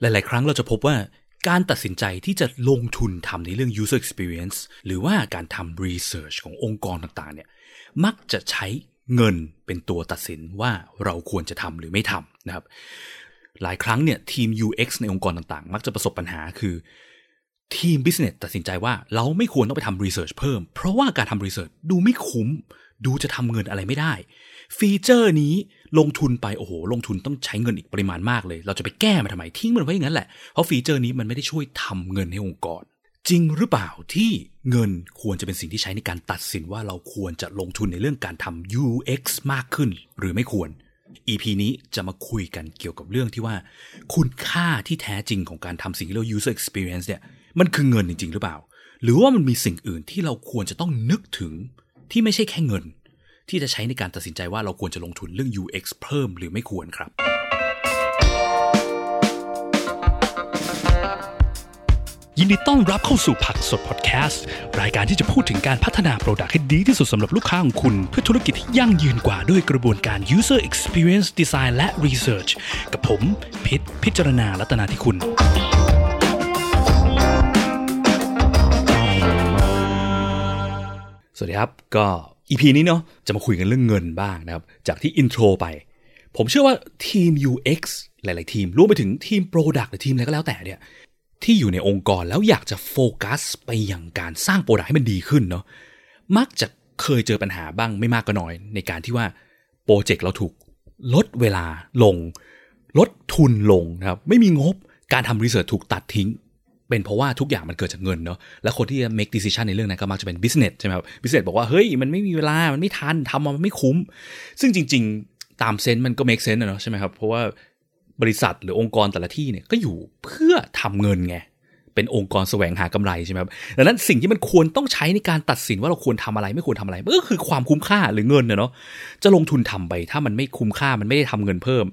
หลาย ๆ ครั้งเราจะพบว่าการตัดสินใจที่จะลงทุนทำในเรื่อง user experience หรือว่าการทำ research ขององค์กรต่าง ๆ เนี่ยมักจะใช้เงินเป็นตัวตัดสินว่าเราควรจะทำหรือไม่ทำนะครับ หลายครั้งเนี่ยทีม UX ในองค์กรต่าง ๆ มักจะประสบปัญหาคือ ทีม business ตัดสินใจว่าเราไม่ควรต้องไปทำ research เพิ่ม เพราะว่าการทำ research ดูไม่คุ้ม ดูจะทำเงินอะไรไม่ได้ ฟีเจอร์นี้ ลงทุนไปโอ้โห ลงทุนต้องใช้เงินอีกปริมาณมากเลย เราจะไปแก้มันทำไมทิ้งมันไว้อย่างนั้นแหละ เพราะฟีเจอร์นี้มันไม่ได้ช่วยทำเงินให้องค์กร จริงหรือเปล่าที่เงินควรจะเป็นสิ่งที่ใช้ในการตัดสินว่าเราควรจะลงทุนในเรื่องการทำ UX มากขึ้น หรือไม่ควร EP นี้จะมาคุยกันเกี่ยวกับเรื่องที่ว่า คุณค่าที่แท้จริงของการทำสิ่งที่เรียกว่า user experience เนี่ยมันคือเงินจริง ๆ หรือเปล่า หรือว่ามันมีสิ่งอื่นที่เราควรจะต้องนึกถึงที่ไม่ใช่แค่เงิน ที่จะใช้ในการตัดสินใจว่าเราควรจะลงทุนเรื่อง UX เพิ่มหรือไม่ควรครับยินดีต้อนรับเข้าสู่ผักสดพอดแคสต์รายการที่จะพูดถึงการพัฒนาโปรดักต์ให้ดีที่สุดสำหรับลูกค้าของคุณ เพื่อธุรกิจที่ยั่งยืนกว่าด้วยกระบวนการ user experience design และ research กับผม พิษพิจารณาลัตนาที่คุณ สวัสดีครับ ก็ EP นี้เนาะจะมาคุยกันเรื่องเงินบ้างนะครับ จากที่ intro ไป ผมเชื่อว่าทีม UX หลาย ๆ ทีมรวมไปถึงทีม Product หรือทีมอะไรก็แล้วแต่เนี่ยที่อยู่ในองค์กรแล้วอยากจะโฟกัสไปอย่างการสร้าง product ให้มันดีขึ้นเนาะมักจะเคยเจอปัญหาบ้างไม่มากก็น้อย ในการที่ว่าโปรเจกต์เราถูกลดเวลาลง ลดทุนลงนะครับไม่มีงบการทำ research ถูกตัดทิ้ง เป็นเพราะว่าทุกอย่างมันเกิดจากเงินเนาะและคนที่จะ make decision ในเรื่องนั้นก็มักจะเป็น business ใช่ไหมครับ business บอกว่าเฮ้ยมันไม่มีเวลา มันไม่ทันทำมันไม่คุ้ม ซึ่งจริง ๆ ตามเซนส์มันก็ make sense เนาะใช่ไหมครับ เพราะว่าบริษัทหรือองค์กรแต่ละที่เนี่ยก็อยู่เพื่อทำเงินไงเป็นองค์กรแสวงหากำไรใช่ไหมครับดังนั้นสิ่งที่มันควรต้องใช้ในการตัดสินว่าเราควรทำอะไรไม่ควรทำอะไรก็คือความคุ้มค่าหรือเงินเนาะจะลงทุนทำไป ถ้ามันไม่คุ้มค่ามันไม่ได้ทำเงินเพิ่ม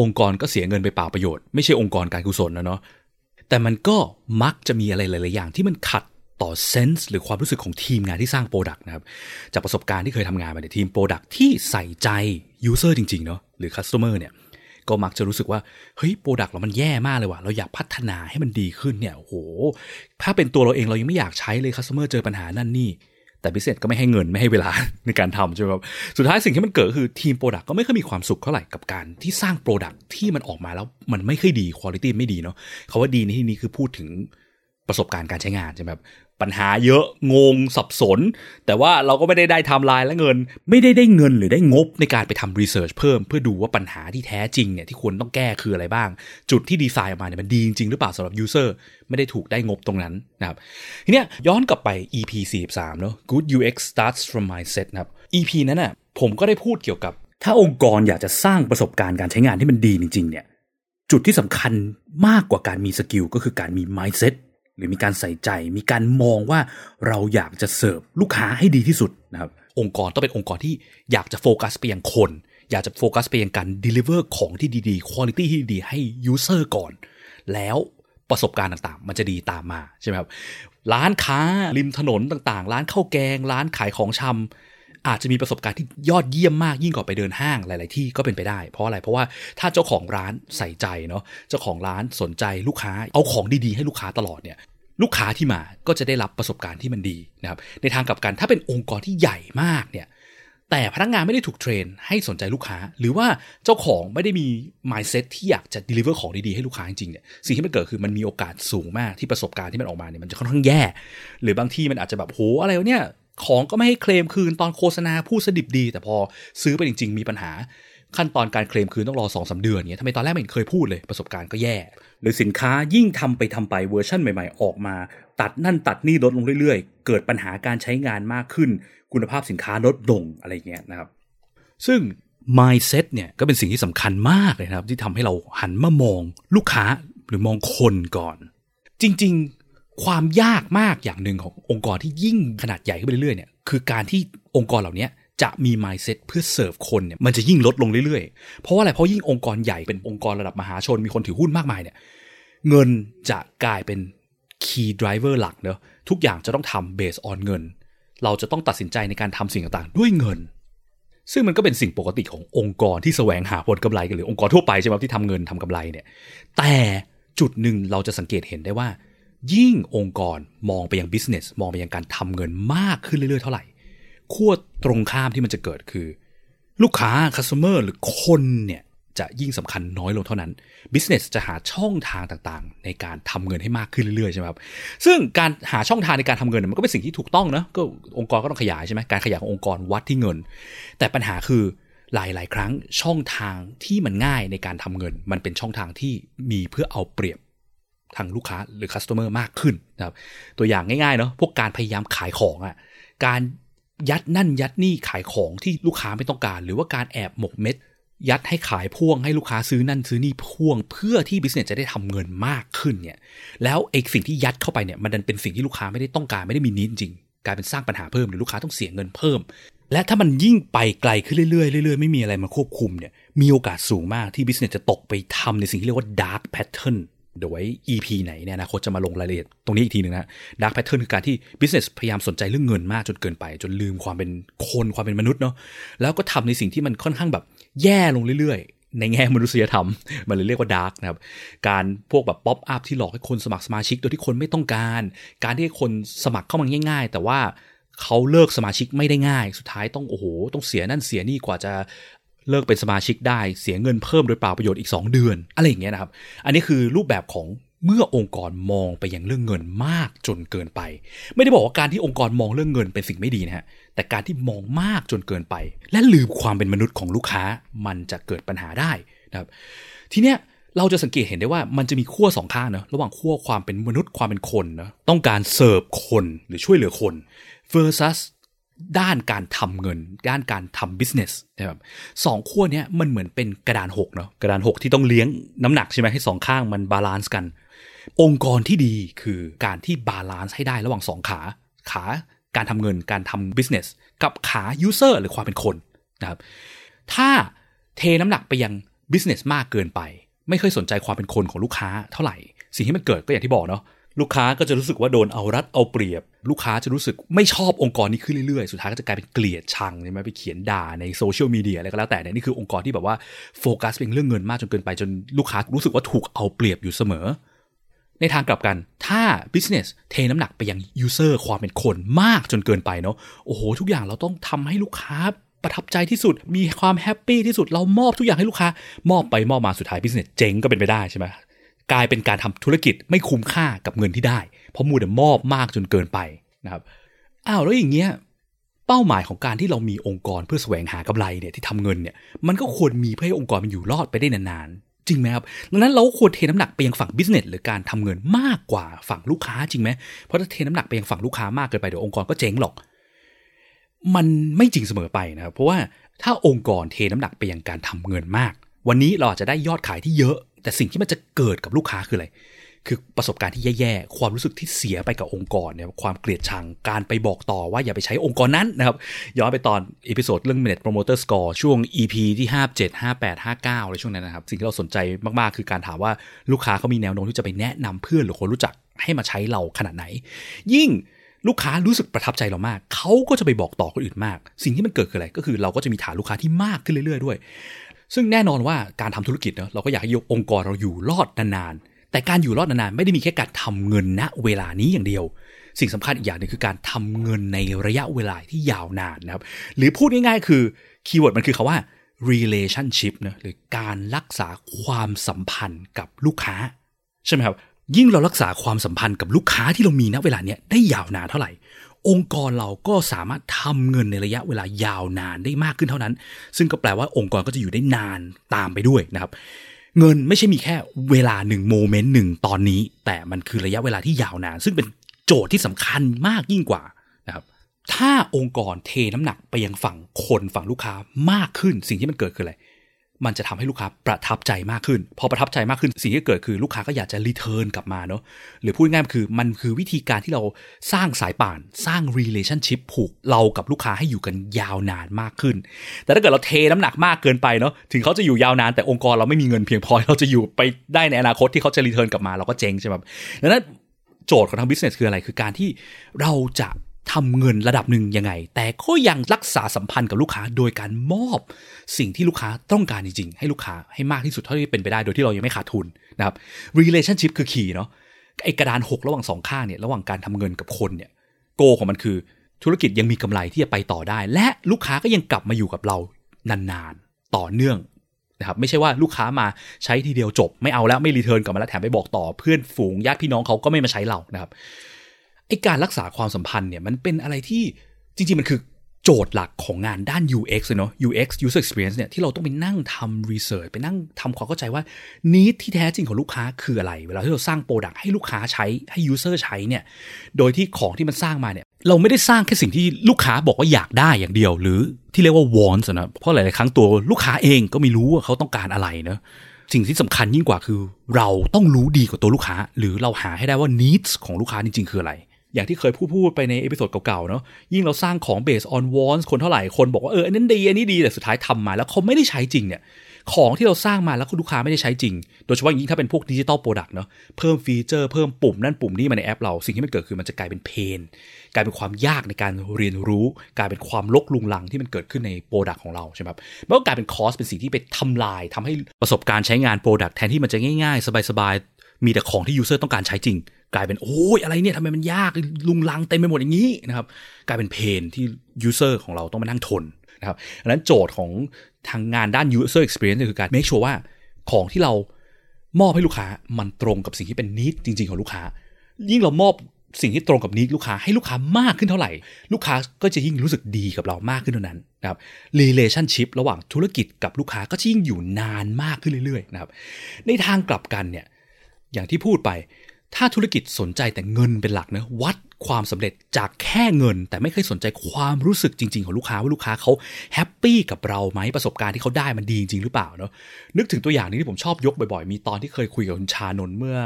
องค์กรก็เสียเงินไปเปล่าประโยชน์ไม่ใช่องค์กรการกุศลนะเนาะ แต่มันก็มักจะมีอะไรหลายๆอย่างที่มันขัดต่อ sense หรือความรู้สึกของทีมงานที่สร้าง product นะครับ จากประสบการณ์ที่เคยทำงานมาในทีม product ที่ใส่ใจ user จริง ๆ เนาะหรือ customer เนี่ยก็มักจะรู้สึกว่า เฮ้ย product เรามันแย่มากเลยว่ะเราอยากพัฒนาให้มันดีขึ้นเนี่ยโอ้โห ถ้าเป็นตัวเราเองเรายังไม่อยากใช้เลย customer เจอปัญหานั่นนี่ แต่ business ก็ไม่ให้เงินไม่ให้เวลาในการทำใช่ไหมครับสุดท้ายสิ่งที่มันเกิดคือทีม product ก็ไม่ค่อยมีความสุขเท่าไหร่กับการที่สร้าง product ที่มันออกมาแล้วมันไม่ค่อยดีคุณภาพไม่ดีเนาะเขาว่าดีในที่นี้คือพูดถึงประสบการณ์การใช้งานใช่ไหมครับ ปัญหาเยอะงงสับสน แต่ว่าเราก็ไม่ได้ได้ไทม์ไลน์และเงิน ไม่ได้ได้เงินหรือได้งบในการไปทำ research เพิ่มเพื่อดูว่าปัญหาที่แท้จริงเนี่ยที่ควรต้องแก้คืออะไรบ้าง จุดที่ดีไซน์ออกมาเนี่ยมันดีจริงหรือเปล่าสำหรับ user ไม่ได้ถูกได้งบตรงนั้นนะครับทีเนี้ยย้อนกลับไป EP 43เนาะ Good UX starts from mindset นะครับ EP นั้นน่ะผมก็ได้พูดเกี่ยวกับ ถ้าองค์กรอยากจะสร้างประสบการณ์การใช้งานที่มันดีจริงๆเนี่ยจุดที่สำคัญมากกว่าการมีสกิลก็คือการมี mindset หรือมีการใส่ใจ มีการมองว่าเราอยากจะเสิร์ฟลูกค้าให้ดีที่สุดนะครับ องค์กรต้องเป็นองค์กรที่อยากจะโฟกัสไปยังคน อยากจะโฟกัสไปยังการ deliver ของที่ดีๆ quality ที่ดีให้ user ก่อน แล้วประสบการณ์ต่างๆ มันจะดีตามมาใช่ไหมครับ ร้านค้าริมถนนต่างๆ ร้านข้าวแกง ร้านขายของชำ อาจจะมีประสบการณ์ที่ยอดเยี่ยมมากยิ่งกว่าไปเดินห้างหลาย ๆ ที่ก็เป็นไปได้ เพราะอะไรเพราะว่าถ้าเจ้าของร้านใส่ใจเนาะเจ้าของร้านสนใจลูกค้าเอาของดี ๆ ให้ลูกค้าตลอดเนี่ยลูกค้าที่มาก็จะได้รับประสบการณ์ที่มันดีนะครับในทางกลับกันถ้าเป็นองค์กรที่ใหญ่มากเนี่ยแต่พนักงานไม่ได้ถูกเทรนให้สนใจลูกค้า หรือว่าเจ้าของไม่ได้มี mindset ที่อยากจะ deliver ของดี ๆ ให้ลูกค้าจริงๆเนี่ยสิ่งที่มันเกิดคือมันมีโอกาสสูงมากที่ประสบการณ์ที่มันออกมาเนี่ยมันจะค่อนข้างแย่ หรือบางที่มันอาจจะแบบโหอะไรวะเนี่ย ของก็ไม่ให้เคลมคืนตอนโฆษณาพูดสดิบดี แต่พอซื้อไปจริง ๆ มีปัญหาขั้นตอนการเคลมคืนต้องรอ2องสาเดือนเนี่ยทำไมตอนแรกไม่เคยพูดเลยประสบการณ์ก็แย่ หรือสินค้ายิ่งทำไปทำไปเวอร์ชันใหม่ๆ ออกมา ตัดนั่นตัดนี่ลดลงเรื่อยๆ เกิดปัญหาการใช้งานมากขึ้น คุณภาพสินค้าลดลงอะไรเงี้ยนะครับ ซึ่ง mindset เนี่ยก็เป็นสิ่งที่สำคัญมากเลยนะครับ ที่ทำให้เราหันมามองลูกค้าหรือมองคนก่อน จริงๆ ความยากมากอย่างหนึ่งขององค์กรที่ยิ่งขนาดใหญ่ขึ้นไปเรื่อยๆเนี่ยคือการที่องค์กรเหล่านี้จะมี mindset เพื่อเสิร์ฟคนเนี่ยมันจะยิ่งลดลงเรื่อยๆ เพราะว่าอะไรเพราะยิ่งองค์กรใหญ่เป็นองค์กรระดับมหาชนมีคนถือหุ้นมากมายเนี่ยเงินจะกลายเป็น key driver หลักเนอะทุกอย่างจะต้องทำ based on เงิน เราจะต้องตัดสินใจในการทำสิ่งต่างๆ ด้วยเงิน ซึ่งมันก็เป็นสิ่งปกติขององค์กรที่แสวงหาผลกำไรกันหรือองค์กรทั่วไปใช่ไหมที่ทำเงินทำกำไรเนี่ยแต่จุดหนึ่งเราจะสังเกตเห็นได้ว่า ยิ่งองค์กรมองไปยัง business มองไปยังการทำเงินมากขึ้นเรื่อยๆ เท่าไหร่ขั้วตรงข้ามที่มันจะเกิดคือ ลูกค้า customer หรือคนเนี่ยจะยิ่งสำคัญน้อยลงเท่านั้น business จะหาช่องทางต่างๆ ในการทำเงินให้มากขึ้นเรื่อยๆใช่ไหมครับซึ่งการหาช่องทางในการทำเงินมันก็เป็นสิ่งที่ถูกต้องนะก็องค์กรก็ต้องขยายใช่ไหมการขยายขององค์กรวัดที่เงิน แต่ปัญหาคือหลายๆ ครั้งช่องทางที่มันง่ายในการทำเงิน มันเป็นช่องทางที่มีเพื่อเอาเปรียบ ทางลูกค้าหรือคัสเตอร์มากขึ้นนะครับตัวอย่างง่ายๆเนาะพวกการพยายามขายของอะ่ะการยัดนั่นยัดนี่ขายของที่ลูกค้าไม่ต้องการ หรือว่าการแอบหมกเม็ด ยัดให้ขายพ่วงให้ลูกค้าซื้อนั่นซื้อนี่พ่วง เพื่อที่บิสเนสจะได้ทำเงินมากขึ้นเนี่ยแล้วไอ้สิ่งที่ยัดเข้าไปเนี่ยมันดันเป็นสิ่งที่ลูกค้าไม่ได้ต้องการไม่ได้มีนิดจริงกลายเป็นสร้างปัญหาเพิ่มหรือลูกค้าต้องเสียเงินเพิ่ม และถ้ามันยิ่งไปไกลขึ้นเรื่อยๆเรื่อยๆไม่มีอะไรมาควบคุมเนี่ยมีโอกาสสูงมากที่บิสเนสจะตกไปทำในสิ่งที่เรียกว่า dark pattern เดี๋ยวไว้ EP ไหนเนี่ยนะคตจะมาลงรายละเอียดตรงนี้อีกทีหนึ่งนะ dark pattern คือการที่ business พยายามสนใจเรื่องเงินมากจนเกินไป จนลืมความเป็นคนความเป็นมนุษย์เนาะแล้วก็ทำในสิ่งที่มันค่อนข้างแบบแย่ลงเรื่อยๆ ในแง่มนุษยธรรม มันเลยเรียกว่า dark นะครับ การพวกแบบ pop up ที่หลอกให้คนสมัครสมาชิกโดยที่คนไม่ต้องการ การที่คนสมัครเข้ามาง่าย ๆ แต่ว่าเขาเลิกสมาชิกไม่ได้ง่าย สุดท้ายต้องโอ้โห ต้องเสียนั่นเสียนี่กว่าจะ เลิกเป็นสมาชิกได้เสียเงินเพิ่มโดยเปล่าประโยชน์อีก 2 เดือน อะไรอย่างเงี้ยนะครับ อันนี้คือรูปแบบของเมื่อองค์กรมองไปยังเรื่องเงินมากจนเกินไป ไม่ได้บอกว่าการที่องค์กรมองเรื่องเงินเป็นสิ่งไม่ดีนะฮะแต่การที่มองมากจนเกินไป และลืมความเป็นมนุษย์ของลูกค้ามันจะเกิดปัญหาได้นะครับ ทีเนี้ยเราจะสังเกตเห็นได้ว่ามันจะมีขั้วสองข้างเนะระหว่างขั้วความเป็นมนุษย์ความเป็นคนนะต้องการเสิร์ฟคนหรือช่วยเหลือคน versus ด้านการทำเงิน ด้านการทำ business นะครับสองขั้วเนี้ยมันเหมือนเป็นกระดานหกเนาะกระดานหกที่ต้องเลี้ยงน้ำหนักใช่ไหมให้สองข้างมัน balance กัน องค์กรที่ดีคือการที่ balance ให้ได้ระหว่างสองขา ขาการทำเงินการทำ business กับขา user หรือความเป็นคนนะครับถ้าเทน้ำหนักไปยัง business มากเกินไป ไม่เคยสนใจความเป็นคนของลูกค้าเท่าไหร่ สิ่งที่มันเกิดก็อย่างที่บอกเนาะลูกค้าก็จะรู้สึกว่าโดนเอารัดเอาเปรียบ ลูกค้าจะรู้สึกไม่ชอบองค์กรนี้ขึ้นเรื่อยๆ สุดท้ายก็จะกลายเป็นเกลียดชังใช่ไหมไปเขียนด่าในโซเชียลมีเดียอะไรก็แล้วแต่เนี่ยนี่คือองค์กรที่แบบว่าโฟกัสเป็นเรื่องเงินมากจนเกินไปจนลูกค้ารู้สึกว่าถูกเอาเปรียบอยู่เสมอ ในทางกลับกัน ถ้า business เทน้ำหนักไปยัง user ความเป็นคนมากจนเกินไปเนาะโอ้โห ทุกอย่างเราต้องทำให้ลูกค้าประทับใจที่สุด มีความแฮปปี้ที่สุด เรามอบทุกอย่างให้ลูกค้า มอบไปมอบมาสุดท้าย business เจ๊งก็เป็นไปได้ใช่ไหม กลายเป็นการทำธุรกิจไม่คุ้มค่ากับเงินที่ได้ เพราะมูแต่มอบมากจนเกินไปนะครับอ้าวแล้วอย่างเงี้ยเป้าหมายของการที่เรามีองค์กรเพื่อแสวงหากำไรเนี่ยที่ทำเงินเนี่ยมันก็ควรมีเพื่อให้องค์กรมันอยู่รอดไปได้นานๆจริงไหมครับดังนั้นเราควรเทน้ำหนักไปยังฝั่งบิสเนสหรือการทำเงินมากกว่าฝั่งลูกค้าจริงไหมเพราะถ้าเทน้ำหนักไปยังฝั่งลูกค้ามากเกินไปเดี๋ยวองค์กรก็เจ๊งหรอก มันไม่จริงเสมอไปนะครับเพราะว่าถ้าองค์กรเทน้ำหนักไปยังการทำเงินมาก วันนี้เราอาจจะได้ยอดขายที่เยอะ แต่สิ่งที่มันจะเกิดกับลูกค้าคืออะไร คือประสบการณ์ที่แย่ๆ ความรู้สึกที่เสียไปกับองค์กรเนี่ย ความเกลียดชัง การไปบอกต่อว่าอย่าไปใช้องค์กรนั้นนะครับ ย้อนไปตอน episode เรื่อง Net Promoter Score ช่วง EP ที่ 57 58 59อะไรช่วงนั้นนะครับ สิ่งที่เราสนใจมากๆ คือการถามว่าลูกค้าเขามีแนวโน้มที่จะไปแนะนำเพื่อนหรือคนรู้จักให้มาใช้เราขนาดไหน ยิ่งลูกค้ารู้สึกประทับใจเรามาก เขาก็จะไปบอกต่อคนอื่นมาก สิ่งที่มันเกิดคืออะไร ก็คือเราก็จะมีฐานลูกค้าที่มากขึ้นเรื่อย ๆ ด้วย ซึ่งแน่นอนว่าการทำธุรกิจเนาะเราก็อยากให้องค์กรเราอยู่รอดนานๆแต่การอยู่รอดนานๆไม่ได้มีแค่การทำเงินณเวลานี้อย่างเดียว สิ่งสำคัญอีกอย่างนึงคือการทำเงินในระยะเวลาที่ยาวนานนะครับ หรือพูดง่ายๆ คือ keyword มันคือคำว่า relationship นะหรือการรักษาความสัมพันธ์กับลูกค้า ใช่ไหมครับยิ่งเรารักษาความสัมพันธ์กับลูกค้าที่เรามีณเวลาเนี้ยได้ยาวนานเท่าไหร่ องค์กรเราก็สามารถทำเงินในระยะเวลายาวนานได้มากขึ้นเท่านั้น ซึ่งก็แปลว่าองค์กรก็จะอยู่ได้นานตามไปด้วยนะครับ เงินไม่ใช่มีแค่เวลาหนึ่งโมเมนต์หนึ่งตอนนี้ แต่มันคือระยะเวลาที่ยาวนาน ซึ่งเป็นโจทย์ที่สำคัญมากยิ่งกว่านะครับถ้าองค์กรเทน้ำหนักไปยังฝั่งคนฝั่งลูกค้ามากขึ้นสิ่งที่มันเกิดคืออะไร มันจะทำให้ลูกค้าประทับใจมากขึ้น พอประทับใจมากขึ้นสิ่งที่เกิดคือลูกค้าก็อยากจะรีเทิร์นกลับมาเนาะหรือพูดง่ายๆคือมันคือวิธีการที่เราสร้างสายป่าน สร้าง relationship ผูกเรากับลูกค้าให้อยู่กันยาวนานมากขึ้น แต่ถ้าเกิดเราเทน้ำหนักมากเกินไปเนาะถึงเขาจะอยู่ยาวนานแต่องค์กรเราไม่มีเงินเพียงพอเราจะอยู่ไปได้ในอนาคตที่เขาจะรีเทิร์นกลับมาเราก็เจ๊งใช่ไหมดังนั้นโจทย์ของทาง business คืออะไรคือการที่เราจะ ทำเงินระดับหนึ่งยังไง แต่ก็ยังรักษาสัมพันธ์กับลูกค้า โดยการมอบสิ่งที่ลูกค้าต้องการจริงๆ ให้ลูกค้าให้มากที่สุดเท่าที่เป็นไปได้โดยที่เรายังไม่ขาดทุนนะครับ relationship คือขี่เนาะไอกระดานหกระหว่างสองข้างเนี่ยระหว่างการทำเงินกับคนเนี่ยโกของมันคือ ธุรกิจยังมีกำไรที่จะไปต่อได้ และลูกค้าก็ยังกลับมาอยู่กับเรานานๆต่อเนื่องนะครับไม่ใช่ว่าลูกค้ามาใช้ทีเดียวจบ ไม่เอาแล้วไม่รีเทิร์นกลับมาแล้วแถมไปบอกต่อเพื่อนฝูงญาติพี่น้องเขาก็ไม่มาใช้เรานะครับ ไอการรักษาความสัมพันธ์เนี่ยมันเป็นอะไรที่จริง ๆ มันคือโจทย์หลักของงานด้าน UX เนาะ UX user experience เนี่ยที่เราต้องไปนั่งทำ research ไปนั่งทำความเข้าใจว่า need ที่แท้จริงของลูกค้าคืออะไร เวลาที่เราสร้าง product ให้ลูกค้าใช้ให้ user ใช้เนี่ยโดยที่ของที่มันสร้างมาเนี่ยเราไม่ได้สร้างแค่สิ่งที่ลูกค้าบอกว่าอยากได้อย่างเดียว หรือที่เรียกว่า wants นะเพราะหลาย ๆ ครั้งตัวลูกค้าเองก็ไม่รู้ว่าเขาต้องการอะไรเนาะสิ่งที่สำคัญยิ่งกว่าคือ เราต้องรู้ดีกว่าตัวลูกค้า หรือเราหาให้ได้ว่า needs ของลูกค้าจริง ๆ คืออะไร อย่างที่เคยพูดพูดไปใน episode เก่าๆเนาะยิ่งเราสร้างของ based on wants คนเท่าไหร่คนบอกว่าเอออันนั้นดีอันนี้ดีแต่สุดท้ายทำมาแล้วเขาไม่ได้ใช้จริงเนี่ยของที่เราสร้างมาแล้วคุณลูกค้าไม่ได้ใช้จริง โดยเฉพาะยิ่งถ้าเป็นพวก digital product เนาะเพิ่ม feature เพิ่มปุ่มนั่นปุ่มนี่มาในแอปเรา สิ่งที่มันเกิดคือมันจะกลายเป็นเพนกลายเป็นความยากในการเรียนรู้ กลายเป็นความรกรุงรังที่มันเกิดขึ้นใน product ของเราใช่ไหมครับมันก็กลายเป็น cost เป็นสิ่งที่ไปทำลายทำให้ประสบการณ์ใช้งาน product แทนที่มันจะง่ายๆ สบายๆ มีแต่ของที่ user ต้องการใช้จริง กลายเป็นโอ้ยอะไรเนี่ยทำไมมันยากรุงรังเต็มไปหมดอย่างนี้นะครับกลายเป็น pain ที่ user ของเราต้องมานั่งทนนะครับดังนั้นโจทย์ของทางงานด้าน user experience คือการ make sure ว่าของที่เรามอบให้ลูกค้ามันตรงกับสิ่งที่เป็นนิดจริง ๆ ของลูกค้า ยิ่งเรามอบสิ่งที่ตรงกับนิดลูกค้าให้ลูกค้ามากขึ้นเท่าไหร่ ลูกค้าก็จะยิ่งรู้สึกดีกับเรามากขึ้นเท่านั้นนะครับ relationship ระหว่างธุรกิจกับลูกค้าก็จะยิ่งอยู่นานมากขึ้นเรื่อยๆนะครับในทางกลับกันเนี่ย อย่างที่พูดไป ถ้าธุรกิจสนใจแต่เงินเป็นหลักนะวัดความสำเร็จจากแค่เงิน แต่ไม่เคยสนใจความรู้สึกจริง ๆ ของลูกค้าว่าลูกค้าเขาแฮปปี้กับเราไหมประสบการณ์ที่เขาได้มันดีจริงหรือเปล่าเนาะนึกถึงตัวอย่างนี้ที่ผมชอบยกบ่อยๆ มีตอนที่เคยคุยกับคุณชานนท์เมื่อ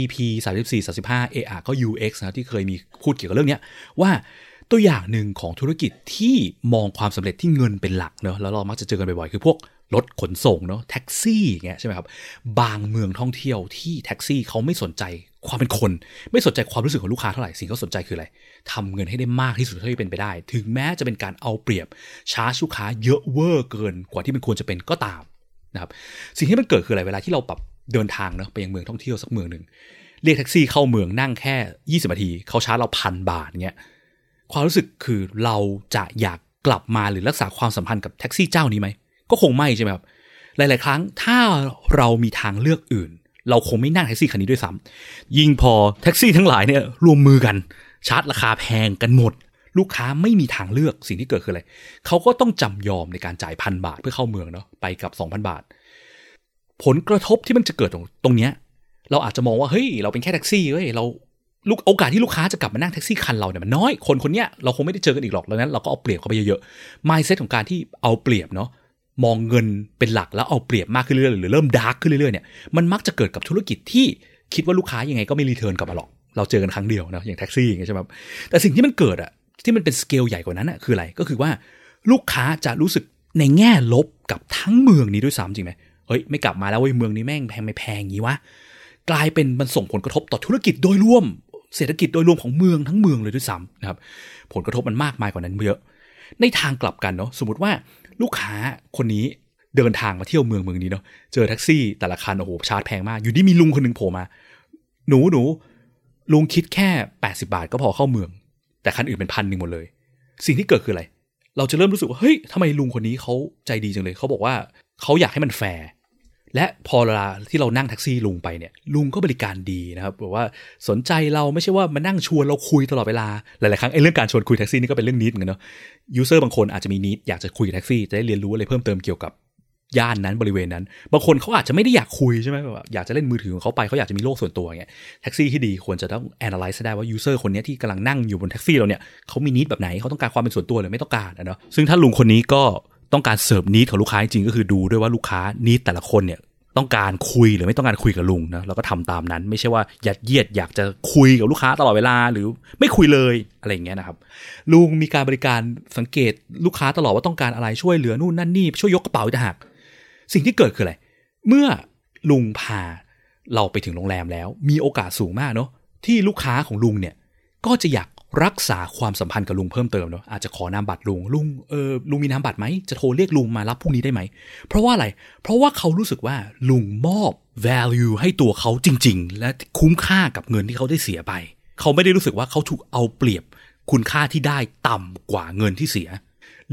EP 34 35 AR ก็ UX นะที่เคยมีพูดเกี่ยวกับเรื่องนี้ว่าตัวอย่างหนึ่งของธุรกิจที่มองความสำเร็จที่เงินเป็นหลักเนาะแล้วเรามักจะเจอกันบ่อยๆ คือพวก รถขนส่งเนาะแท็กซี่อย่างเงี้ยใช่ไหมครับ บางเมืองท่องเที่ยวที่แท็กซี่เขาไม่สนใจความเป็นคน ไม่สนใจความรู้สึกของลูกค้าเท่าไหร่สิ่งที่เขาสนใจคืออะไรทำเงินให้ได้มากที่สุดเท่าที่เป็นไปได้ ถึงแม้จะเป็นการเอาเปรียบชาร์จลูกค้าเยอะเวอร์เกินกว่าที่มันควรจะเป็นก็ตามนะครับสิ่งที่มันเกิดคืออะไรเวลาที่เราแบบเดินทางเนาะไปยังเมืองท่องเที่ยวสักเมืองหนึ่งเรียกแท็กซี่เข้าเมืองนั่งแค่ 20นาทีเขาชาร์จเราพันบาทเงี้ยความรู้สึกคือเราจะอยากกลับมาหรือรักษาความสัมพันธ์กับแท็กซี่เจ้านี้ไหม ก็คงไม่ใช่ไหมครับหลาย ๆ ครั้งถ้าเรามีทางเลือกอื่น เราคงไม่นั่งแท็กซี่คันนี้ด้วยซ้ำยิ่งพอแท็กซี่ทั้งหลายเนี่ยร่วมมือกันชาร์จราคาแพงกันหมด ลูกค้าไม่มีทางเลือกสิ่งที่เกิดคืออะไรเขาก็ต้องจำยอมในการจ่ายพันบาทเพื่อเข้าเมืองเนาะไปกลับ 2,000 บาท ผลกระทบที่มันจะเกิดตรงตรงเนี้ยเราอาจจะมองว่าเฮ้ยเราเป็นแค่แท็กซี่เว้ยเรารู้โอกาสที่ลูกค้าจะกลับมานั่งแท็กซี่คันเราเนี่ยมันน้อยคนคนเนี้ยเราคงไม่ได้เจอกันอีกหรอกดังนั้นเราก็เอาเปรียบเขาไปเยอะๆ mindset ของการที่เอาเปรียบเนาะ มองเงินเป็นหลักแล้วเอาเปรียบมากขึ้นเรื่อยๆหรือเริ่ม dark ขึ้นเรื่อยๆเนี่ยมันมักจะเกิดกับธุรกิจที่คิดว่าลูกค้ายังไงก็ไม่ return กลับมาหรอกเราเจอกันครั้งเดียวนะอย่างแท็กซี่อย่างเงี้ยใช่ไหมแต่สิ่งที่มันเกิดอะที่มันเป็นสเกลใหญ่กว่านั้นอะคืออะไรก็คือว่าลูกค้าจะรู้สึกในแง่ลบกับทั้งเมืองนี้ด้วยซ้ำจริงไหมเฮ้ยไม่กลับมาแล้วเว้ยเมืองนี้แม่งแพงทำไมแพงงี้วะกลายเป็นมันส่งผลกระทบต่อธุรกิจโดยรวม เศรษฐกิจโดยรวมของเมืองทั้งเมืองเลยด้วยซ้ำนะครับผลกระทบมันมากมายกว่านั้นเยอะ ในทางกลับกันเนาะสมมติว่า ลูกค้าคนนี้เดินทางมาเที่ยวเมืองเมืองนี้เนาะเจอแท็กซี่แต่ละคันโอ้โหชาร์จแพงมาก อยู่ดีๆ มีลุงคนหนึ่งโผล่มา หนูหนูลุงคิดแค่80บาทก็พอเข้าเมือง แต่คันอื่นเป็นพันหนึ่งหมดเลย สิ่งที่เกิดคืออะไร เราจะเริ่มรู้สึกว่าเฮ้ยทำไมลุงคนนี้เขาใจดีจังเลยเขาบอกว่าเขาอยากให้มันแฟร์ และพอเวลาที่เรานั่งแท็กซี่ลุงไปเนี่ยลุงก็บริการดีนะครับบอกว่าสนใจเราไม่ใช่ว่ามานั่งชวนเราคุยตลอดเวลาหลายๆครั้งไอ้เรื่องการชวนคุยแท็กซี่นี่ก็เป็นเรื่อง need เหมือนกันเนาะuser บางคนอาจจะมี need อยากจะคุยแท็กซี่จะได้เรียนรู้อะไรเพิ่มเติมเกี่ยวกับย่านนั้นบริเวณนั้น บางคนเขาอาจจะไม่ได้อยากคุยใช่ไหมแบบอยากจะเล่นมือถือของเขาไปเขาอยากจะมีโลกส่วนตัวเงี้ยแท็กซี่ที่ดีควรจะต้อง analyze ได้ว่า user คนนี้ที่กำลังนั่งอยู่บนแท็กซี่เราเนี่ยเขามี need แบบไหนเขาต้องการความเป็นส่วนตัวหรือไม่ต้องการนะเนาะซึ่งถ้าลุงคนนี้ก็ ต้องการเสิร์ฟ need ของลูกค้าจริงก็คือดูด้วยว่าลูกค้า need แต่ละคนเนี่ยต้องการคุยหรือไม่ต้องการคุยกับลุงนะเราก็ทำตามนั้น ไม่ใช่ว่ายัดเยียดอยากจะคุยกับลูกค้าตลอดเวลาหรือไม่คุยเลยอะไรอย่างเงี้ยนะครับ ลุงมีการบริการสังเกตลูกค้าตลอดว่าต้องการอะไรช่วยเหลือนู่นนั่นนี่ช่วยยกกระเป๋าอีกต่างหากสิ่งที่เกิดคืออะไร เมื่อลุงพาเราไปถึงโรงแรมแล้ว มีโอกาสสูงมากเนาะที่ลูกค้าของลุงเนี่ยก็จะอยาก รักษาความสัมพันธ์กับลุงเพิ่มเติมเนาะอาจจะขอนามบัตรลุงลุงเออลุงมีนามบัตรไหมจะโทรเรียกลุงมารับพรุ่งนี้ได้ไหม เพราะว่าอะไร เพราะว่าเขารู้สึกว่าลุงมอบ value ให้ตัวเขาจริง ๆ และคุ้มค่ากับเงินที่เขาได้เสียไป เขาไม่ได้รู้สึกว่าเขาถูกเอาเปรียบคุณค่าที่ได้ต่ำกว่าเงินที่เสีย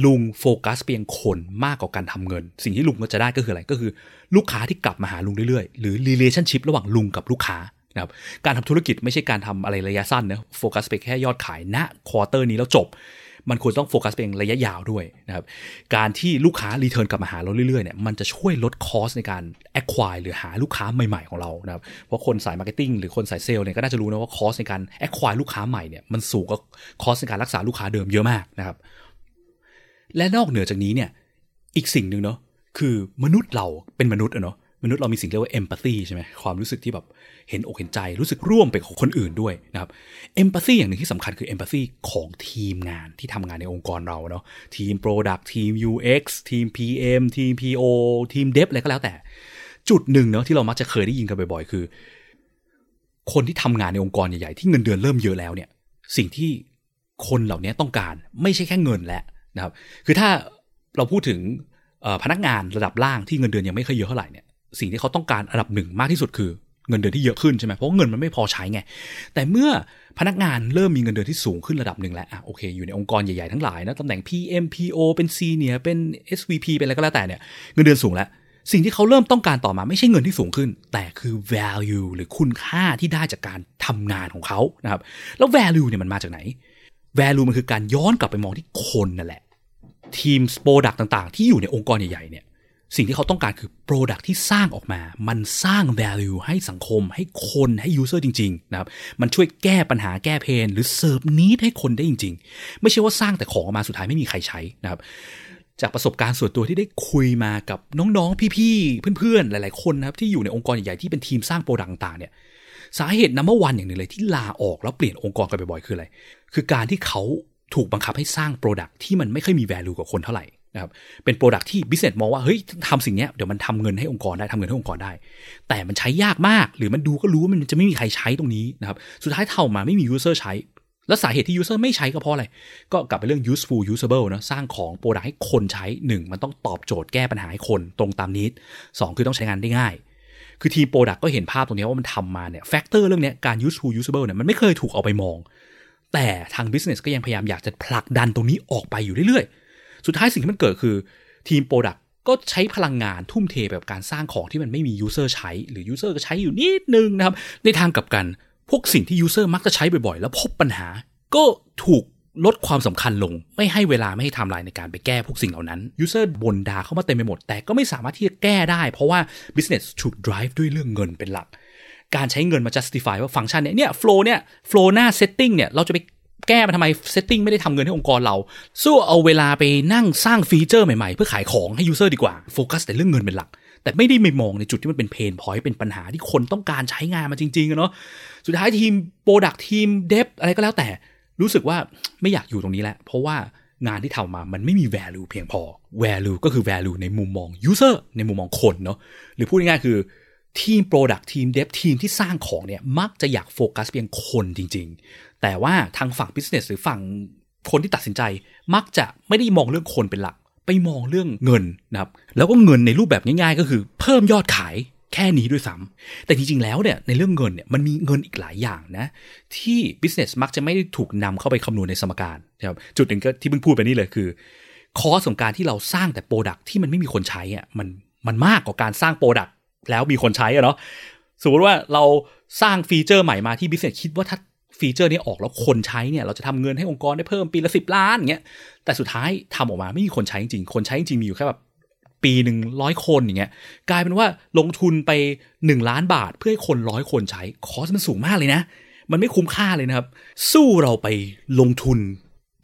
ลุงโฟกัสเพียงคนมากกว่าการทำเงิน สิ่งที่ลุงก็จะได้ก็คืออะไรก็คือ ลูกค้าที่กลับมาหาลุงเรื่อยๆ หรือ relationship ระหว่างลุงกับลูกค้า นะครับการทำธุรกิจไม่ใช่การทำอะไรระยะสั้นนะโฟกัสไปแค่ยอดขายณ quarter นี้แล้วจบ มันควรต้องโฟกัสเป็นระยะยาวด้วยนะครับการที่ลูกค้า return กลับมาหาเราเรื่อยๆเนี่ยมันจะช่วยลด cost ในการ acquire หรือหาลูกค้าใหม่ๆของเรานะครับเพราะคนสาย marketing หรือคนสายเซลล์เนี่ยก็น่าจะรู้นะว่าคอสในการ acquire ลูกค้าใหม่เนี่ยมันสูงกว่า cost ในการรักษาลูกค้าเดิมเยอะมากนะครับ และนอกเหนือจากนี้เนี่ยอีกสิ่งหนึ่งเนาะคือมนุษย์เราเป็นมนุษย์อะเนาะ มนุษย์เรามีสิ่งเรียกว่า empathy ใช่ไหมความรู้สึกที่แบบเห็นอกเห็นใจรู้สึกร่วมไปกับคนอื่นด้วยนะครับ empathy อย่างหนึ่งที่สำคัญคือ empathy ของทีมงานที่ทำงานในองค์กรเราเนาะทีม product ทีม UX ทีม PM ทีม PO ทีม dev อะไรก็แล้วแต่ จุดหนึ่งเนาะที่เรามักจะเคยได้ยินกันบ่อยๆ คือ คนที่ทำงานในองค์กรใหญ่ๆที่เงินเดือนเริ่มเยอะแล้วเนี่ยสิ่งที่คนเหล่านี้ต้องการไม่ใช่แค่เงินแหล้วนะครับคือถ้าเราพูดถึงพนักงานระดับล่างที่เงินเดือนยังไม่ค่อยเยอะเท่าไหร่เนี่ย สิ่งที่เขาต้องการอันดับหนึ่งมากที่สุดคือเงินเดือนที่เยอะขึ้นใช่ไหมเพราะเงินมันไม่พอใช้ไง แต่เมื่อพนักงานเริ่มมีเงินเดือนที่สูงขึ้นระดับหนึ่งแล้วอะโอเค อยู่ในองค์กรใหญ่ๆทั้งหลายนะตำแหน่ง PM PO เป็นซีเนียเป็น SVP เป็นอะไรก็แล้วแต่เนี่ยเงินเดือนสูงแล้วสิ่งที่เขาเริ่มต้องการต่อมาไม่ใช่เงินที่สูงขึ้น แต่คือ value หรือคุณค่าที่ได้จากการทำงานของเขานะครับแล้ว value เนี่ยมันมาจากไหน value มันคือการย้อนกลับไปมองที่คนนั่นแหละทีมโปรดักต์ต่างๆ ที่อยู่ในองค์กรใหญ่ๆเนี่ย สิ่งที่เขาต้องการคือ Product ที่สร้างออกมา มันสร้าง value ให้สังคม ให้คนให้ user จริงๆนะครับมันช่วยแก้ปัญหาแก้เพน หรือเสิร์ฟนิดให้คนได้จริง ๆ ไม่ใช่ว่าสร้างแต่ของออกมาสุดท้ายไม่มีใครใช้นะครับจากประสบการณ์ส่วนตัวที่ได้คุยมากับน้องๆ พี่ๆ เพื่อนๆ หลายๆ คนนะครับที่อยู่ในองค์กรใหญ่ๆ ที่เป็นทีมสร้าง product ต่างๆเนี่ยสาเหตุ number one อย่างหนึ่งเลยที่ลาออกแล้วเปลี่ยนองค์กรกันบ่อยๆ คืออะไร คือการที่เขาถูกบังคับให้สร้าง product ที่มันไม่ค่อยมี value กับคนเท่าไหร่ นะครับเป็น product ที่ business มองว่าเฮ้ยทำสิ่งนี้เดี๋ยวมันทำเงินให้องค์กรได้ทำเงินให้องค์กรได้ แต่มันใช้ยากมาก หรือมันดูก็รู้ว่ามันจะไม่มีใครใช้ตรงนี้นะครับสุดท้ายเท่ามาไม่มี user ใช้ แล้วสาเหตุที่ user ไม่ใช้ก็เพราะอะไร ก็กลับไปเรื่อง useful usable นะสร้างของ product ให้คนใช้ 1 มันต้องตอบโจทย์แก้ปัญหาให้คนตรงตาม need 2 คือต้องใช้งานได้ง่ายคือทีม product ก็เห็นภาพตรงนี้ว่ามันทำมาเนี่ย factor เรื่องนี้การ useful usable เนี่ยมันไม่เคยถูกเอาไปมอง แต่ทาง business ก็ยังพยายามอยากจะผลักดันตรงนี้ออกไปอยู่เรื่อยๆ สุดท้ายสิ่งที่มันเกิดคือทีม product ก็ใช้พลังงานทุ่มเทแบบการสร้างของที่มันไม่มี user ใช้ หรือ user ก็ใช้อยู่นิดนึงนะครับ ในทางกลับกัน พวกสิ่งที่ user มักจะใช้บ่อยๆ แล้วพบปัญหา ก็ถูกลดความสำคัญลง ไม่ให้เวลาไม่ให้ทำลายในการไปแก้พวกสิ่งเหล่านั้น user บ่นด่าเข้ามาเต็มไปหมด แต่ก็ไม่สามารถที่จะแก้ได้ เพราะว่า business ถูก drive ด้วยเรื่องเงินเป็นหลัก การใช้เงินมา justify ว่าฟังก์ชันเนี้ยเนี่ย flow เนี่ย flow หน้า setting เนี่ยเราจะไป แก้มาทำไม setting ไม่ได้ทำเงินให้องค์กรเรา สู้เอาเวลาไปนั่งสร้าง feature ใหม่ๆ เพื่อขายของให้ user ดีกว่า โฟกัสแต่เรื่องเงินเป็นหลัก แต่ไม่ได้ไม่มองในจุดที่มันเป็น pain point เป็นปัญหาที่คนต้องการใช้งานมาจริงๆเนาะสุดท้ายทีม product ทีม dev อะไรก็แล้วแต่รู้สึกว่าไม่อยากอยู่ตรงนี้แล้ว เพราะว่างานที่ทำมามันไม่มี value เพียงพอ value ก็คือ value ในมุมมอง user ในมุมมองคนเนาะหรือพูดง่ายๆคือ ทีม Product ทีม Dev ทีมที่สร้างของเนี่ยมักจะอยากโฟกัสเพียงคนจริง ๆ แต่ว่าทางฝั่ง Business หรือฝั่งคนที่ตัดสินใจ มักจะไม่ได้มองเรื่องคนเป็นหลัก ไปมองเรื่องเงินนะครับแล้วก็เงินในรูปแบบง่าย ๆ ก็คือเพิ่มยอดขายแค่นี้ด้วยซ้ำแต่จริง ๆ แล้วเนี่ยในเรื่องเงินเนี่ยมันมีเงินอีกหลายอย่างนะ ที่ business มักจะไม่ได้ถูกนำเข้าไปคำนวณในสมการนะครับจุดหนึ่งก็ที่เพิ่งพูดไปนี่เลยคือ cost ของการที่เราสร้างแต่ product ที่มันไม่มีคนใช้อะมันมันมากกว่าการสร้าง product แล้วมีคนใช้อะเนาะสมมติว่าเราสร้างฟีเจอร์ใหม่มาที่ business คิดว่าถ้าฟีเจอร์นี้ออกแล้วคนใช้เนี่ยเราจะทำเงินให้องค์กรได้เพิ่มปีละสิบล้านอย่างเงี้ยแต่สุดท้ายทำออกมาไม่มีคนใช้จริงคนใช้จริงมีอยู่แค่แบบปีหนึ่งร้อยคนอย่างเงี้ยกลายเป็นว่าลงทุนไปหนึ่งล้านบาทเพื่อให้คนร้อยคนใช้ cost มันสูงมากเลยนะ มันไม่คุ้มค่าเลยนะครับ สู้เราไปลงทุน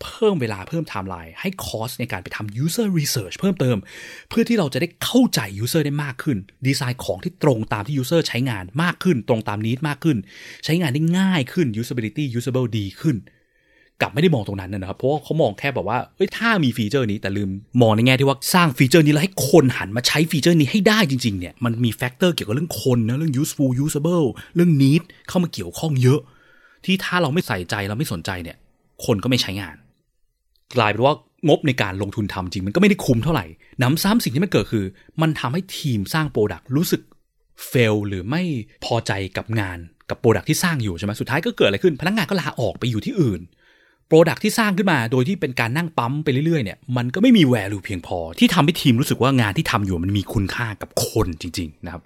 เพิ่มเวลาเพิ่มไทม์ไลน์ให้ cost ในการไปทำ user research เพิ่มเติม เพื่อที่เราจะได้เข้าใจ user ได้มากขึ้น ดีไซน์ของที่ตรงตามที่ user ใช้งานมากขึ้น ตรงตาม need มากขึ้น ใช้งานได้ง่ายขึ้น usability usable ดีขึ้น กลับไม่ได้มองตรงนั้นนะครับ เพราะว่าเขามองแค่แบบว่าเอ้ยถ้ามีฟีเจอร์นี้แต่ลืมมองในแง่ที่ว่าสร้างฟีเจอร์นี้แล้วให้คนหันมาใช้ฟีเจอร์นี้ให้ได้จริงๆเนี่ยมันมี factor เกี่ยวกับเรื่องคนนะเรื่อง useful usable เรื่อง need เข้ามาเกี่ยวข้องเยอะ ที่ถ้าเราไม่ใส่ใจเราไม่สนใจเนี่ยคนก็ไม่ใช้งาน กลายเป็นว่างบในการลงทุนทำจริง มันก็ไม่ได้คุ้มเท่าไหร่หนำซ้ำสิ่งที่มันเกิดคือ มันทำให้ทีมสร้าง product รู้สึก fail หรือไม่พอใจกับงานกับ product ที่สร้างอยู่ใช่ไหมสุดท้ายก็เกิดอะไรขึ้น พนักงานก็ลาออกไปอยู่ที่อื่น product ที่สร้างขึ้นมาโดยที่เป็นการนั่งปั๊มไปเรื่อยๆเนี่ยมันก็ไม่มี value เพียงพอ ที่ทำให้ทีมรู้สึกว่างานที่ทำอยู่มันมีคุณค่ากับคนจริง ๆ นะครับ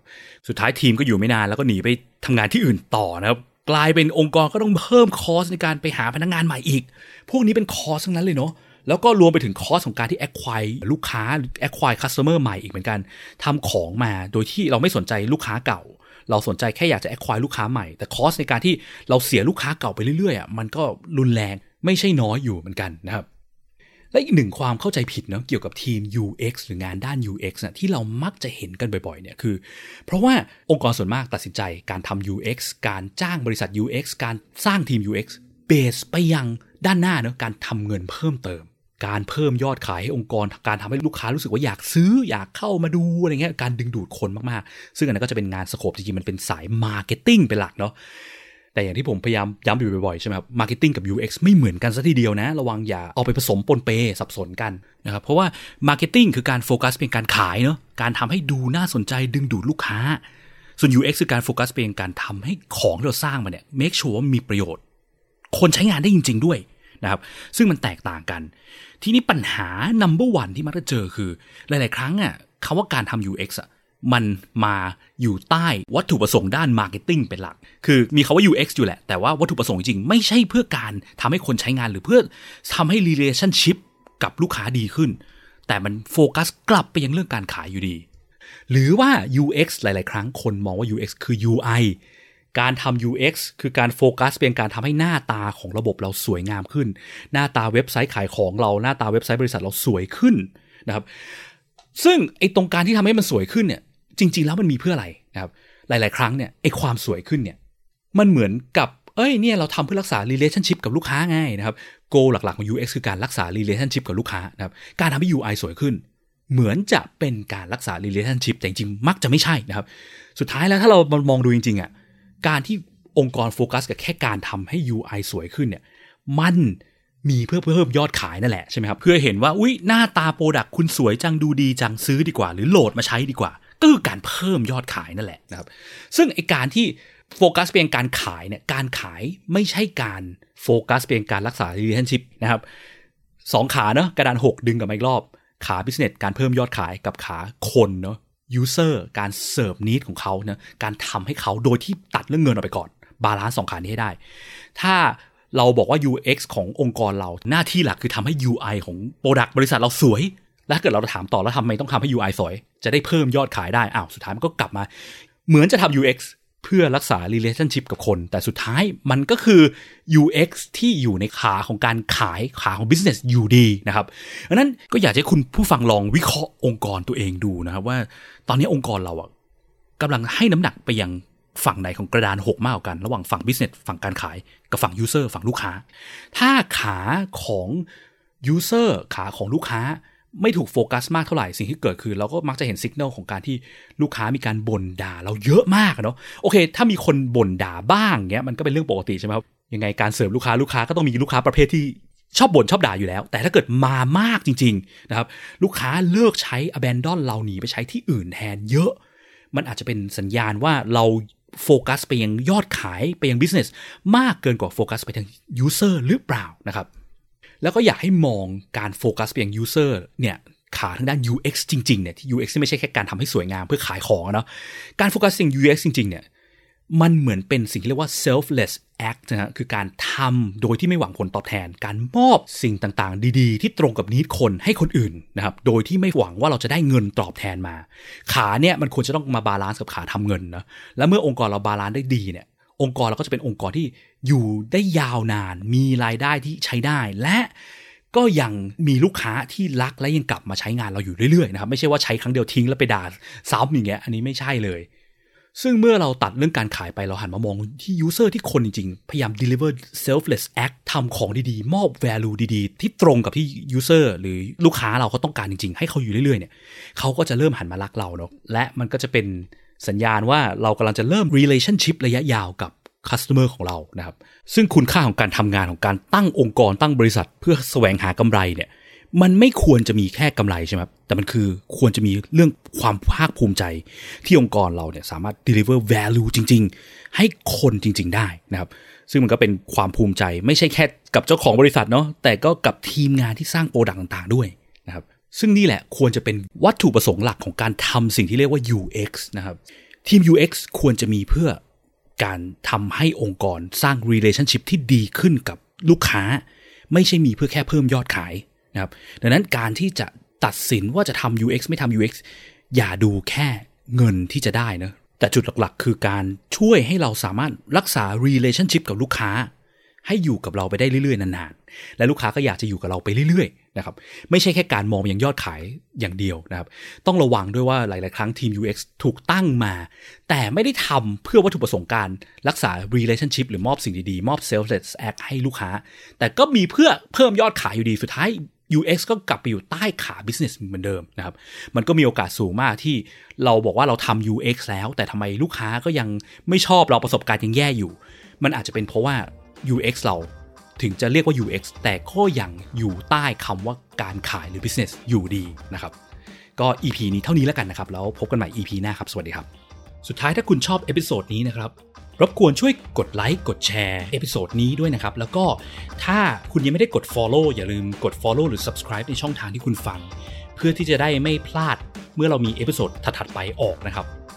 สุดท้ายทีมก็อยู่ไม่นานแล้วก็หนีไปทำงานที่อื่นต่อนะครับ กลายเป็นองค์กรก็ต้องเพิ่ม cost ในการไปหาพนักงานใหม่อีก พวกนี้เป็น cost ทั้งนั้นเลยเนาะแล้วก็รวมไปถึง cost ของการที่ acquire ลูกค้า acquire customer ใหม่อีกเหมือนกันทำของมาโดยที่เราไม่สนใจลูกค้าเก่า เราสนใจแค่อยากจะแอคควายลูกค้าใหม่ แต่คอสในการที่เราเสียลูกค้าเก่าไปเรื่อยๆอะมันก็รุนแรงไม่ใช่น้อยอยู่เหมือนกันนะครับ และอีกหนึ่งความเข้าใจผิดเนาะเกี่ยวกับทีม UX หรืองานด้าน UX นะที่เรามักจะเห็นกันบ่อยๆเนี่ยคือ เพราะว่าองค์กรส่วนมากตัดสินใจการทำ UX การจ้างบริษัท UX การสร้างทีม UX เบสไปยังด้านหน้าเนาะการทำเงินเพิ่มเติม การเพิ่มยอดขายให้องค์กร การทำให้ลูกค้ารู้สึกว่าอยากซื้ออยากเข้ามาดูอะไรเงี้ยการดึงดูดคนมากๆ ซึ่งอันนั้นก็จะเป็นงาน scope จริงๆมันเป็นสายมาร์เก็ตติ้งเป็นหลักเนาะ แต่อย่างที่ผมพยายามย้ำอยู่บ่อยๆใช่ไหมครับมาร์เก็ตติ้งกับ UX ไม่เหมือนกันซะทีเดียวนะ ระวังอย่าเอาไปผสมปนเปสับสนกันนะครับเพราะว่ามาร์เก็ตติ้งคือการโฟกัสเป็นการขายเนาะการทำให้ดูน่าสนใจดึงดูดลูกค้า ส่วน UX คือการโฟกัสเป็นการทำให้ของที่เราสร้างมาเนี่ย make sure ว่ามีประโยชน์ คนใช้งานได้จริง ๆ ด้วยนะครับซึ่งมันแตกต่างกัน ทีนี้ปัญหา number one ที่มักจะเจอคือ หลาย ๆ ครั้งอะคำว่าการทำ UX อะ มันมาอยู่ใต้วัตถุประสงค์ด้านมาร์เก็ตติ้งเป็นหลัก คือมีคำว่า UX อยู่แหละ แต่ว่าวัตถุประสงค์จริงไม่ใช่เพื่อการทำให้คนใช้งานหรือเพื่อทำให้ relationship กับลูกค้าดีขึ้น แต่มันโฟกัสกลับไปยังเรื่องการขายอยู่ดี หรือว่า UX หลาย ๆ ครั้งคนมองว่า UX คือ UI การทำ UX คือการโฟกัสเป็นการทำให้หน้าตาของระบบเราสวยงามขึ้น หน้าตาเว็บไซต์ขายของเราหน้าตาเว็บไซต์บริษัทเราสวยขึ้นนะครับ ซึ่งไอ้ตรงการที่ทำให้มันสวยขึ้นเนี่ย จริง ๆ แล้วมันมีเพื่ออะไรนะครับ หลาย ๆ ครั้งเนี่ยไอ้ความสวยขึ้นเนี่ยมันเหมือนกับเอ้ยเนี่ยเราทำเพื่อรักษา relationship กับลูกค้าไงนะครับ goal หลัก ๆ ของ UX คือการรักษา relationship กับลูกค้านะครับการทำให้ UI สวยขึ้น เหมือนจะเป็นการรักษา relationship แต่จริงๆมักจะไม่ใช่นะครับ สุดท้ายแล้วถ้าเรามองดูจริงๆอะการที่องค์กรโฟกัสกับแค่การทำให้ UI สวยขึ้นเนี่ยมันมีเพื่อเพิ่มยอดขายนั่นแหละใช่ไหมครับเพื่อเห็นว่าอุ้ยหน้าตา product คุณสวยจังดูดีจังซื้อดีกว่า หรือโหลดมาใช้ดีกว่า ก็คือการเพิ่มยอดขายนั่นแหละนะครับ ซึ่งไอ้การที่โฟกัสเพียงการขายเนี่ยการขายไม่ใช่การโฟกัสเพียงการรักษา relationship นะครับสองขาเนาะกระดานหกดึงกลับอีกรอบขา business การเพิ่มยอดขายกับขาคนเนาะ user การเสิร์ฟ need ของเขาเนะการทำให้เขาโดยที่ตัดเรื่องเงินออกไปก่อน balance สองขานี้ให้ได้ ถ้าเราบอกว่า UX ขององค์กรเราหน้าที่หลักคือทำให้ UI ของ Product บริษัทเราสวย แล้วถ้าเกิดเราถามต่อแล้วทำไมต้องทำให้ UI สวย จะได้เพิ่มยอดขายได้อ้าวสุดท้ายมันก็กลับมา เหมือนจะทำ UX เพื่อรักษา relationship กับคน แต่สุดท้ายมันก็คือ UX ที่อยู่ในขาของการขายขาของ business อยู่ดีนะครับดังนั้นก็อยากให้คุณผู้ฟังลองวิเคราะห์องค์กรตัวเองดูนะครับว่า ตอนนี้องค์กรเราอะกำลังให้น้ำหนักไปยังฝั่งไหนของกระดานหกมากกว่ากัน ระหว่างฝั่ง business ฝั่งการขายกับฝั่ง user ฝั่งลูกค้า ถ้าขาของ user ขาของลูกค้า ไม่ถูกโฟกัสมากเท่าไหร่สิ่งที่เกิดคือ เราก็มักจะเห็นสัญญาณของการที่ลูกค้ามีการบ่นด่า เราเยอะมากเนาะโอเค ถ้ามีคนบ่นด่าบ้างเงี้ยมันก็เป็นเรื่องปกติใช่ไหมครับยังไงการเสร์ฟลูกค้าลูกค้าก็ต้องมีลูกค้าประเภทที่ชอบบ่นชอบด่าอยู่แล้ว แต่ถ้าเกิดมามากจริงๆนะครับลูกค้าเลิกใช้ abandon เราหนีไปใช้ที่อื่นแทนเยอะ มันอาจจะเป็นสัญญาณว่าเราโฟกัสไปยังยอดขายไปยัง business มากเกินกว่าโฟกัสไปทาง user หรือเปล่านะครับ แล้วก็อยากให้มองการโฟกัสไปยัง user เนี่ยขาทางด้าน UX จริงๆเนี่ยที่ UX ไม่ใช่แค่การทำให้สวยงามเพื่อขายของเนาะการโฟกัสสิ่ง UX จริงๆเนี่ยมันเหมือนเป็นสิ่งที่เรียกว่า selfless act นะฮะคือการทำโดยที่ไม่หวังผลตอบแทน การมอบสิ่งต่างๆ ดีๆ ที่ตรงกับ need คนให้คนอื่นนะครับ โดยที่ไม่หวังว่าเราจะได้เงินตอบแทนมา ขาเนี่ยมันควรจะต้องมา balance กับขาทำเงินนะ และเมื่อองค์กรเรา balance ได้ดีเนี่ย องค์กรเราก็จะเป็นองค์กรที่อยู่ได้ยาวนาน มีรายได้ที่ใช้ได้และก็ยังมีลูกค้าที่รักและยังกลับมาใช้งานเราอยู่เรื่อยๆนะครับไม่ใช่ว่าใช้ครั้งเดียวทิ้งแล้วไปด่าซ้ำอย่างเงี้ยอันนี้ไม่ใช่เลย ซึ่งเมื่อเราตัดเรื่องการขายไปเราหันมามองที่ user ที่คนจริงๆ พยายาม deliver selfless act ทำของดีๆ มอบ value ดีๆ ที่ตรงกับที่ user หรือลูกค้าเราเขาต้องการจริงๆ ให้เขาอยู่เรื่อยๆเนี่ยเขาก็จะเริ่มหันมารักเราเนาะและมันก็จะเป็น สัญญาณว่าเรากำลังจะเริ่ม relationship ระยะยาวกับ customer ของเรานะครับ ซึ่งคุณค่าของการทำงานของการตั้งองค์กรตั้งบริษัท เพื่อแสวงหากำไรเนี่ยมันไม่ควรจะมีแค่กำไรใช่ไหมแต่มันคือควรจะมีเรื่องความภาคภูมิใจ ที่องค์กรเราเนี่ยสามารถ deliver value จริง ๆ ให้คนจริง ๆ ได้นะครับ ซึ่งมันก็เป็นความภูมิใจ ไม่ใช่แค่กับเจ้าของบริษัทเนาะแต่ก็กับทีมงานที่สร้างโปรดักต์ต่าง ๆ ด้วย ซึ่งนี่แหละควรจะเป็นวัตถุประสงค์หลักของการทำสิ่งที่เรียกว่า UX นะครับ ทีม UX ควรจะมีเพื่อการทำให้องค์กรสร้าง relationship ที่ดีขึ้นกับลูกค้า ไม่ใช่มีเพื่อแค่เพิ่มยอดขายนะครับ ดังนั้นการที่จะตัดสินว่าจะทำ UX ไม่ทำ UX อย่าดูแค่เงินที่จะได้นะแต่จุดหลักๆ คือการช่วยให้เราสามารถรักษา relationship กับลูกค้า ให้อยู่กับเราไปได้เรื่อยๆนานๆ และลูกค้าก็อยากจะอยู่กับเราไปเรื่อยๆนะครับไม่ใช่แค่การมองอย่างยอดขายอย่างเดียวนะครับ ต้องระวังด้วยว่าหลายๆ ครั้งทีม UX ถูกตั้งมา แต่ไม่ได้ทำเพื่อวัตถุประสงค์การรักษา relationship หรือมอบสิ่งดีๆ มอบ selfless act ให้ลูกค้า แต่ก็มีเพื่อเพิ่มยอดขายอยู่ดีสุดท้าย UX ก็กลับไปอยู่ใต้ขา business เหมือนเดิมนะครับ มันก็มีโอกาสสูงมากที่เราบอกว่าเราทำ UX แล้ว แต่ทำไมลูกค้าก็ยังไม่ชอบเราประสบการณ์ยังแย่อยู่ มันอาจจะเป็นเพราะว่า UX เราถึงจะเรียกว่า UX แต่ก็ยังอยู่ใต้คำว่าการขายหรือ business อยู่ดีนะครับ ก็ EP นี้เท่านี้แล้วกันนะครับ แล้วพบกันใหม่ EP หน้าครับ สวัสดีครับ สุดท้ายถ้าคุณชอบ episode นี้นะครับ รบกวนช่วยกดไลค์กดแชร์ episode นี้ด้วยนะครับ แล้วก็ถ้าคุณยังไม่ได้กด Follow อย่าลืมกด Follow หรือ Subscribe ในช่องทางที่คุณฟัง เพื่อที่จะได้ไม่พลาดเมื่อเรามี episode ถัดๆไปออกนะครับ